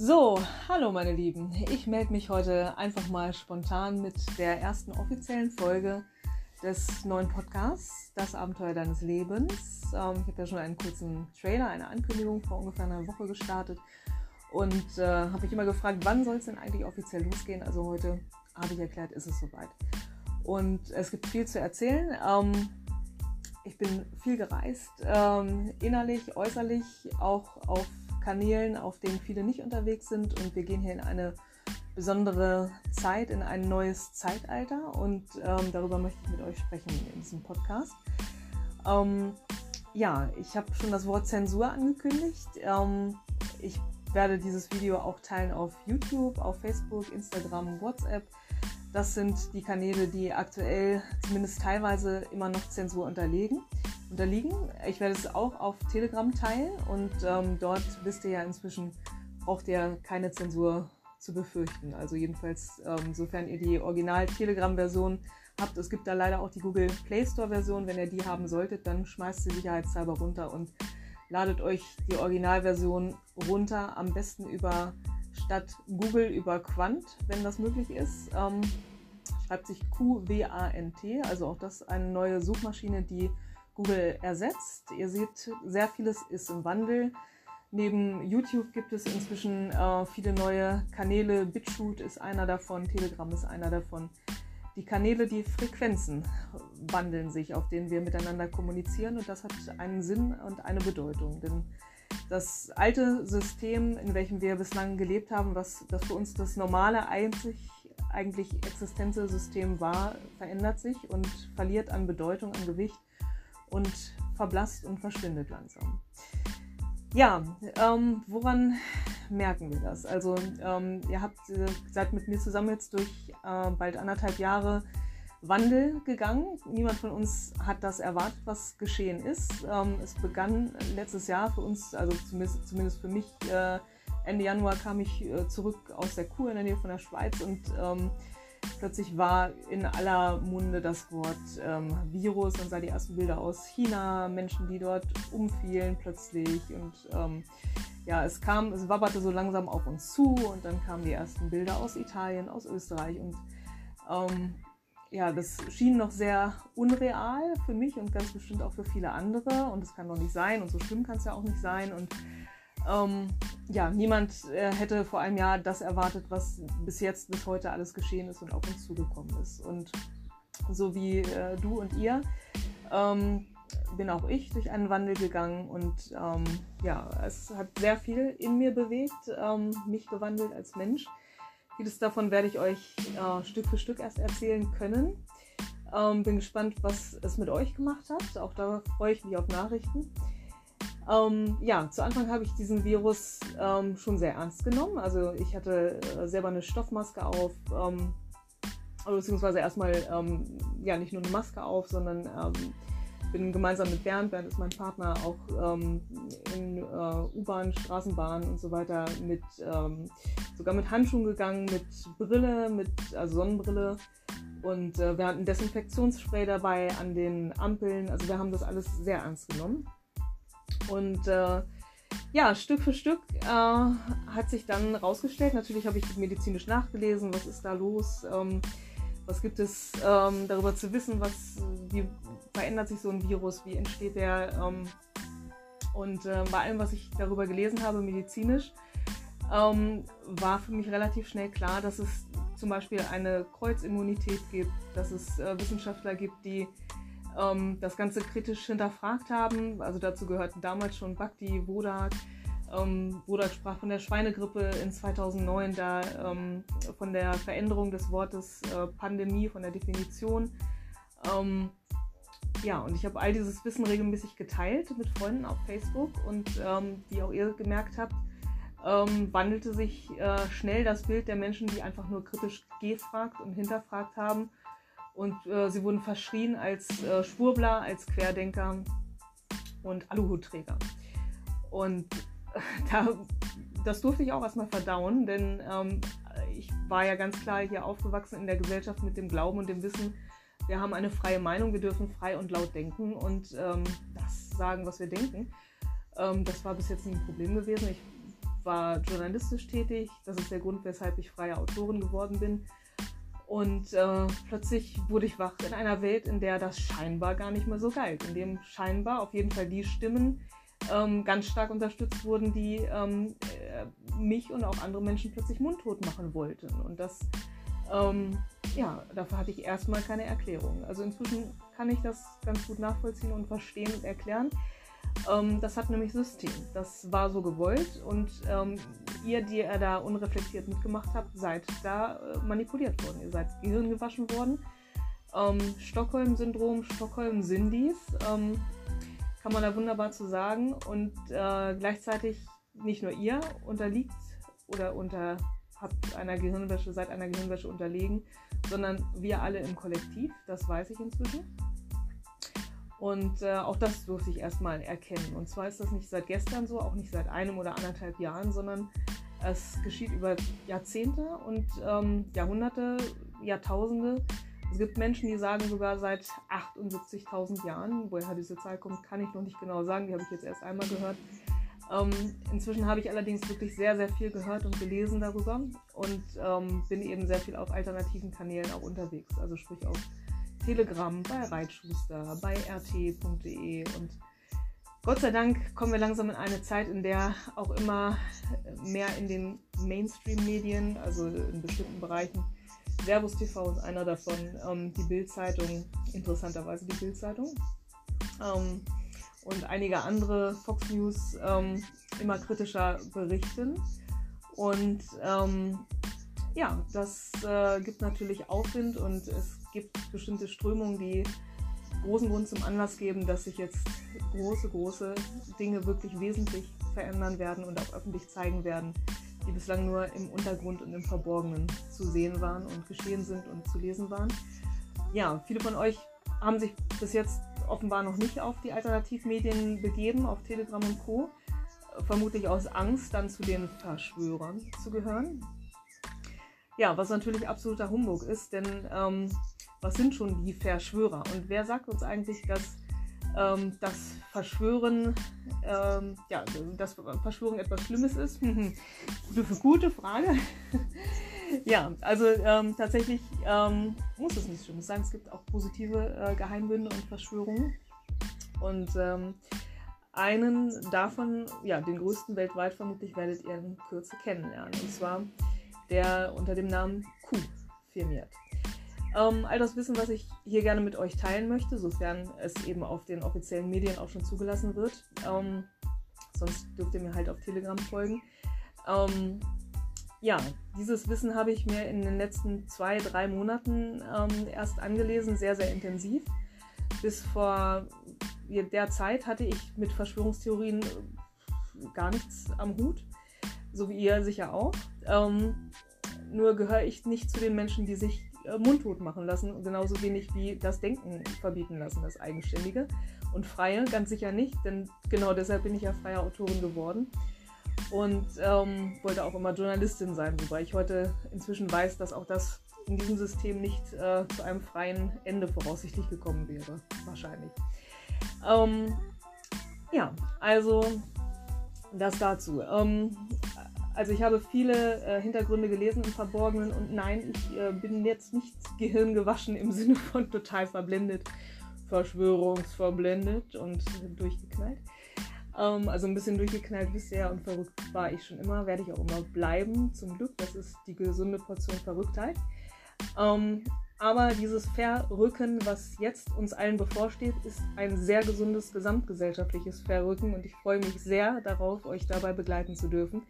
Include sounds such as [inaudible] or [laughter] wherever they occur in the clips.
So, hallo meine Lieben. Ich melde mich heute einfach mal spontan mit der ersten offiziellen Folge des neuen Podcasts, Das Abenteuer deines Lebens. Ähm, ich habe ja schon einen kurzen Trailer, eine Ankündigung vor ungefähr einer Woche gestartet und äh, habe mich immer gefragt, wann soll es denn eigentlich offiziell losgehen? Also heute habe ich erklärt, ist es soweit. Und es gibt viel zu erzählen. Ähm, ich bin viel gereist, ähm, innerlich, äußerlich, auch auf Kanälen, auf denen viele nicht unterwegs sind. Und wir gehen hier in eine besondere Zeit, in ein neues Zeitalter. Und ähm, darüber möchte ich mit euch sprechen in diesem Podcast. Ähm, ja, ich habe schon das Wort Zensur angekündigt. Ähm, ich werde dieses Video auch teilen auf YouTube, auf Facebook, Instagram, WhatsApp. Das sind die Kanäle, die aktuell zumindest teilweise immer noch Zensur unterlegen, unterliegen. Ich werde es auch auf Telegram teilen und ähm, dort wisst ihr ja inzwischen, braucht ihr keine Zensur zu befürchten. Also jedenfalls, ähm, sofern ihr die Original-Telegram-Version habt. Es gibt da leider auch die Google Play Store-Version. Wenn ihr die haben solltet, dann schmeißt sie sicherheitshalber runter und ladet euch die Originalversion runter. Am besten über statt Google über Quant, wenn das möglich ist. Ähm, schreibt sich Q-W-A-N-T, also auch das eine neue Suchmaschine, die Google ersetzt. Ihr seht, sehr vieles ist im Wandel. Neben YouTube gibt es inzwischen äh, viele neue Kanäle. BitChute ist einer davon, Telegram ist einer davon. Die Kanäle, die Frequenzen wandeln sich, auf denen wir miteinander kommunizieren und das hat einen Sinn und eine Bedeutung. Denn das alte System, in welchem wir bislang gelebt haben, was das für uns das normale einzig eigentlich existente System war, verändert sich und verliert an Bedeutung, an Gewicht und verblasst und verschwindet langsam. Ja, ähm, woran merken wir das? Also ähm, ihr habt, äh, seid mit mir zusammen jetzt durch äh, bald anderthalb Jahre Wandel gegangen. Niemand von uns hat das erwartet, was geschehen ist. Ähm, es begann letztes Jahr für uns, also zumindest, zumindest für mich, äh, Ende Januar kam ich äh, zurück aus der Kur in der Nähe von der Schweiz und ähm, plötzlich war in aller Munde das Wort ähm, Virus. Man sah die ersten Bilder aus China, Menschen, die dort umfielen plötzlich und ähm, ja, es kam, es wabberte so langsam auf uns zu und dann kamen die ersten Bilder aus Italien, aus Österreich und ähm, ja, das schien noch sehr unreal für mich und ganz bestimmt auch für viele andere. Und es kann doch nicht sein und so schlimm kann es ja auch nicht sein. Und ähm, ja, niemand äh, hätte vor einem Jahr das erwartet, was bis jetzt, bis heute alles geschehen ist und auf uns zugekommen ist. Und so wie äh, du und ihr ähm, bin auch ich durch einen Wandel gegangen und ähm, ja, es hat sehr viel in mir bewegt, ähm, mich gewandelt als Mensch. Vieles davon werde ich euch äh, Stück für Stück erst erzählen können. Ähm, bin gespannt, was es mit euch gemacht hat. Auch da freue ich mich auf Nachrichten. Ähm, ja, zu Anfang habe ich diesen Virus ähm, schon sehr ernst genommen. Also ich hatte äh, selber eine Stoffmaske auf, ähm, beziehungsweise erstmal ähm, ja nicht nur eine Maske auf, sondern ähm, bin gemeinsam mit Bernd, Bernd ist mein Partner, auch ähm, in äh, U-Bahn, Straßenbahn und so weiter mit ähm, sogar mit Handschuhen gegangen, mit Brille, mit also Sonnenbrille und äh, wir hatten Desinfektionsspray dabei an den Ampeln. Also wir haben das alles sehr ernst genommen. Und äh, ja, Stück für Stück äh, hat sich dann rausgestellt, natürlich habe ich medizinisch nachgelesen, was ist da los, ähm, was gibt es ähm, darüber zu wissen, was, wie verändert sich so ein Virus, wie entsteht der. Ähm, und äh, bei allem, was ich darüber gelesen habe, medizinisch, ähm, war für mich relativ schnell klar, dass es zum Beispiel eine Kreuzimmunität gibt, dass es äh, Wissenschaftler gibt, die ähm, das Ganze kritisch hinterfragt haben. Also dazu gehörten damals schon Bhakti, Wodak. Ähm, Wodak sprach von der Schweinegrippe in 2009, da ähm, von der Veränderung des Wortes äh, Pandemie, von der Definition. Ähm, ja, und ich habe all dieses Wissen regelmäßig geteilt mit Freunden auf Facebook und ähm, wie auch ihr gemerkt habt, ähm, wandelte sich äh, schnell das Bild der Menschen, die einfach nur kritisch gefragt und hinterfragt haben. Und äh, sie wurden verschrien als äh, Schwurbler, als Querdenker und Aluhutträger. Und [laughs] da, das durfte ich auch erstmal verdauen, denn ähm, ich war ja ganz klar hier aufgewachsen in der Gesellschaft mit dem Glauben und dem Wissen, wir haben eine freie Meinung, wir dürfen frei und laut denken und ähm, das sagen, was wir denken. Ähm, das war bis jetzt nie ein Problem gewesen. Ich war journalistisch tätig. Das ist der Grund, weshalb ich freie Autorin geworden bin. Und äh, plötzlich wurde ich wach in einer Welt, in der das scheinbar gar nicht mehr so galt, in dem scheinbar auf jeden Fall die Stimmen ähm, ganz stark unterstützt wurden, die ähm, äh, mich und auch andere Menschen plötzlich mundtot machen wollten. Und das, ähm, ja, dafür hatte ich erstmal keine Erklärung. Also inzwischen kann ich das ganz gut nachvollziehen und verstehen und erklären. Ähm, das hat nämlich System. Das war so gewollt und ähm, ihr, die ihr da unreflektiert mitgemacht habt, seid da äh, manipuliert worden. Ihr seid Gehirn gewaschen worden. Ähm, Stockholm-Syndrom, Stockholm-Sindis, ähm, kann man da wunderbar zu sagen. Und äh, gleichzeitig nicht nur ihr unterliegt oder unter habt einer Gehirnwäsche, seid einer Gehirnwäsche unterlegen, sondern wir alle im Kollektiv, das weiß ich inzwischen. Und äh, auch das durfte ich erstmal erkennen. Und zwar ist das nicht seit gestern so, auch nicht seit einem oder anderthalb Jahren, sondern es geschieht über Jahrzehnte und ähm, Jahrhunderte, Jahrtausende. Es gibt Menschen, die sagen sogar seit 78.000 Jahren. Woher diese Zahl kommt, kann ich noch nicht genau sagen. Die habe ich jetzt erst einmal gehört. Ähm, inzwischen habe ich allerdings wirklich sehr, sehr viel gehört und gelesen darüber und ähm, bin eben sehr viel auf alternativen Kanälen auch unterwegs. Also sprich auf Telegram, bei Reitschuster, bei rt.de und Gott sei Dank kommen wir langsam in eine Zeit, in der auch immer mehr in den Mainstream-Medien, also in bestimmten Bereichen, Servus TV ist einer davon, ähm, die Bild-Zeitung, interessanterweise die Bild-Zeitung, ähm, und einige andere Fox News ähm, immer kritischer berichten. Und ähm, ja, das äh, gibt natürlich Aufwind und es gibt bestimmte Strömungen, die großen Grund zum Anlass geben, dass sich jetzt große, große Dinge wirklich wesentlich verändern werden und auch öffentlich zeigen werden, die bislang nur im Untergrund und im Verborgenen zu sehen waren und geschehen sind und zu lesen waren. Ja, viele von euch haben sich bis jetzt offenbar noch nicht auf die Alternativmedien begeben, auf Telegram und Co. Vermutlich aus Angst, dann zu den Verschwörern zu gehören. Ja, was natürlich absoluter Humbug ist, denn ähm, was sind schon die Verschwörer? Und wer sagt uns eigentlich, dass ähm, das Verschwören, ähm, ja, dass Verschwörung etwas Schlimmes ist? [laughs] gute, gute Frage. [laughs] ja, also ähm, tatsächlich ähm, muss es nichts Schlimmes sein. Es gibt auch positive äh, Geheimbünde und Verschwörungen. Und ähm, einen davon, ja, den größten weltweit vermutlich, werdet ihr in Kürze kennenlernen. Und zwar der unter dem Namen Q firmiert. Ähm, all das Wissen, was ich hier gerne mit euch teilen möchte, sofern es eben auf den offiziellen Medien auch schon zugelassen wird. Ähm, sonst dürft ihr mir halt auf Telegram folgen. Ähm, ja, dieses Wissen habe ich mir in den letzten zwei, drei Monaten ähm, erst angelesen, sehr, sehr intensiv. Bis vor der Zeit hatte ich mit Verschwörungstheorien gar nichts am Hut, so wie ihr sicher auch. Nur gehöre ich nicht zu den Menschen, die sich äh, mundtot machen lassen, genauso wenig wie das Denken verbieten lassen, das Eigenständige. Und Freie ganz sicher nicht, denn genau deshalb bin ich ja freie Autorin geworden und ähm, wollte auch immer Journalistin sein, wobei ich heute inzwischen weiß, dass auch das in diesem System nicht äh, zu einem freien Ende voraussichtlich gekommen wäre, wahrscheinlich. Ähm, ja, also das dazu. Ähm, also ich habe viele äh, Hintergründe gelesen im Verborgenen und nein, ich äh, bin jetzt nicht gehirngewaschen im Sinne von total verblendet, verschwörungsverblendet und durchgeknallt. Ähm, also ein bisschen durchgeknallt bisher und verrückt war ich schon immer, werde ich auch immer bleiben, zum Glück. Das ist die gesunde Portion Verrücktheit. Ähm, aber dieses Verrücken, was jetzt uns allen bevorsteht, ist ein sehr gesundes gesamtgesellschaftliches Verrücken und ich freue mich sehr darauf, euch dabei begleiten zu dürfen.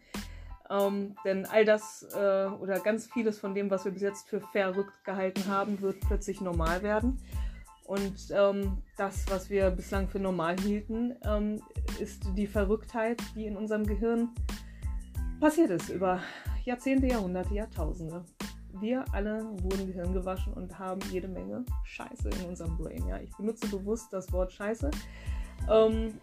Ähm, denn all das äh, oder ganz vieles von dem, was wir bis jetzt für verrückt gehalten haben, wird plötzlich normal werden. Und ähm, das, was wir bislang für normal hielten, ähm, ist die Verrücktheit, die in unserem Gehirn passiert ist über Jahrzehnte, Jahrhunderte, Jahrtausende. Wir alle wurden Gehirn gewaschen und haben jede Menge Scheiße in unserem Brain. Ja, ich benutze bewusst das Wort Scheiße. Ähm,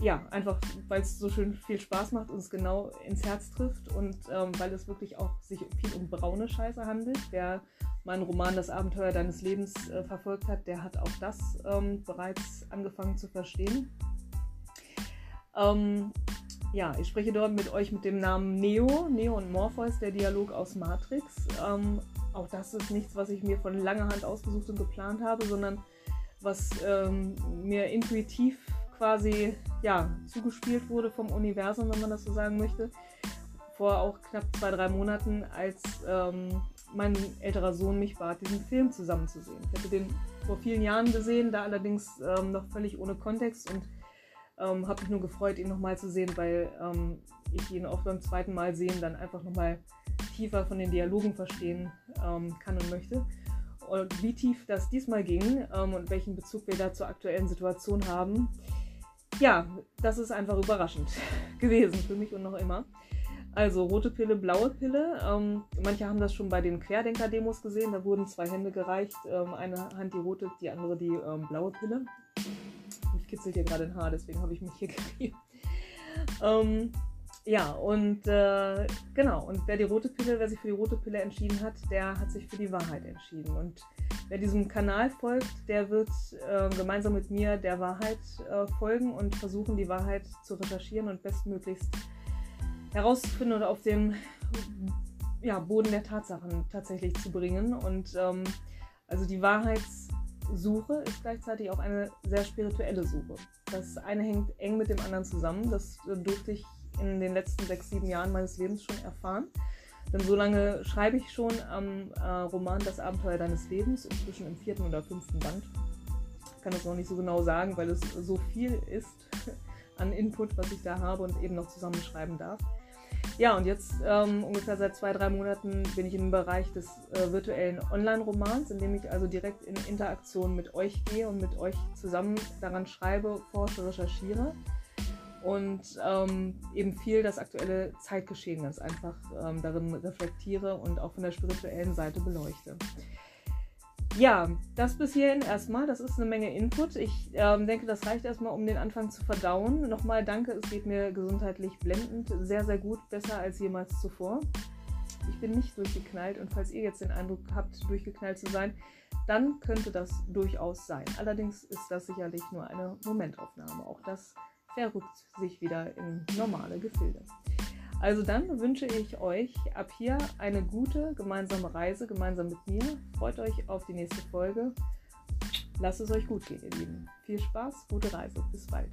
ja, einfach weil es so schön viel Spaß macht und es genau ins Herz trifft und ähm, weil es wirklich auch sich viel um braune Scheiße handelt. Wer meinen Roman Das Abenteuer deines Lebens äh, verfolgt hat, der hat auch das ähm, bereits angefangen zu verstehen. Ähm, ja, ich spreche dort mit euch mit dem Namen Neo, Neo und Morpheus, der Dialog aus Matrix. Ähm, auch das ist nichts, was ich mir von langer Hand ausgesucht und geplant habe, sondern was ähm, mir intuitiv quasi ja, zugespielt wurde vom Universum, wenn man das so sagen möchte. Vor auch knapp zwei, drei Monaten, als ähm, mein älterer Sohn mich bat, diesen Film zusammenzusehen. Ich hatte den vor vielen Jahren gesehen, da allerdings ähm, noch völlig ohne Kontext und ähm, habe mich nur gefreut, ihn nochmal zu sehen, weil ähm, ich ihn auch beim zweiten Mal sehen dann einfach nochmal tiefer von den Dialogen verstehen ähm, kann und möchte. Und wie tief das diesmal ging ähm, und welchen Bezug wir da zur aktuellen Situation haben, ja, das ist einfach überraschend [laughs] gewesen für mich und noch immer. Also rote Pille, blaue Pille. Ähm, manche haben das schon bei den Querdenker-Demos gesehen. Da wurden zwei Hände gereicht. Ähm, eine Hand die rote, die andere die ähm, blaue Pille. Mich kitzelt hier gerade ein Haar, deswegen habe ich mich hier [laughs] gerieben. Ja, und äh, genau, und wer die rote Pille, wer sich für die rote Pille entschieden hat, der hat sich für die Wahrheit entschieden. Und wer diesem Kanal folgt, der wird äh, gemeinsam mit mir der Wahrheit äh, folgen und versuchen, die Wahrheit zu recherchieren und bestmöglichst herauszufinden und auf den ja, Boden der Tatsachen tatsächlich zu bringen. Und ähm, also die Wahrheitssuche ist gleichzeitig auch eine sehr spirituelle Suche. Das eine hängt eng mit dem anderen zusammen. Das durfte ich in den letzten sechs, sieben Jahren meines Lebens schon erfahren. Denn so lange schreibe ich schon am äh, Roman Das Abenteuer deines Lebens, inzwischen im vierten oder fünften Band. Ich kann das noch nicht so genau sagen, weil es so viel ist [laughs] an Input, was ich da habe und eben noch zusammenschreiben darf. Ja, und jetzt ähm, ungefähr seit zwei, drei Monaten bin ich im Bereich des äh, virtuellen Online-Romans, in dem ich also direkt in Interaktion mit euch gehe und mit euch zusammen daran schreibe, forsche, recherchiere und ähm, eben viel das aktuelle Zeitgeschehen ganz einfach ähm, darin reflektiere und auch von der spirituellen Seite beleuchte. Ja, das bis hierhin erstmal. Das ist eine Menge Input. Ich ähm, denke, das reicht erstmal, um den Anfang zu verdauen. Nochmal danke, es geht mir gesundheitlich blendend, sehr, sehr gut, besser als jemals zuvor. Ich bin nicht durchgeknallt und falls ihr jetzt den Eindruck habt, durchgeknallt zu sein, dann könnte das durchaus sein. Allerdings ist das sicherlich nur eine Momentaufnahme. Auch das verrückt sich wieder in normale Gefilde. Also dann wünsche ich euch ab hier eine gute gemeinsame Reise gemeinsam mit mir. Freut euch auf die nächste Folge. Lasst es euch gut gehen, ihr Lieben. Viel Spaß, gute Reise. Bis bald.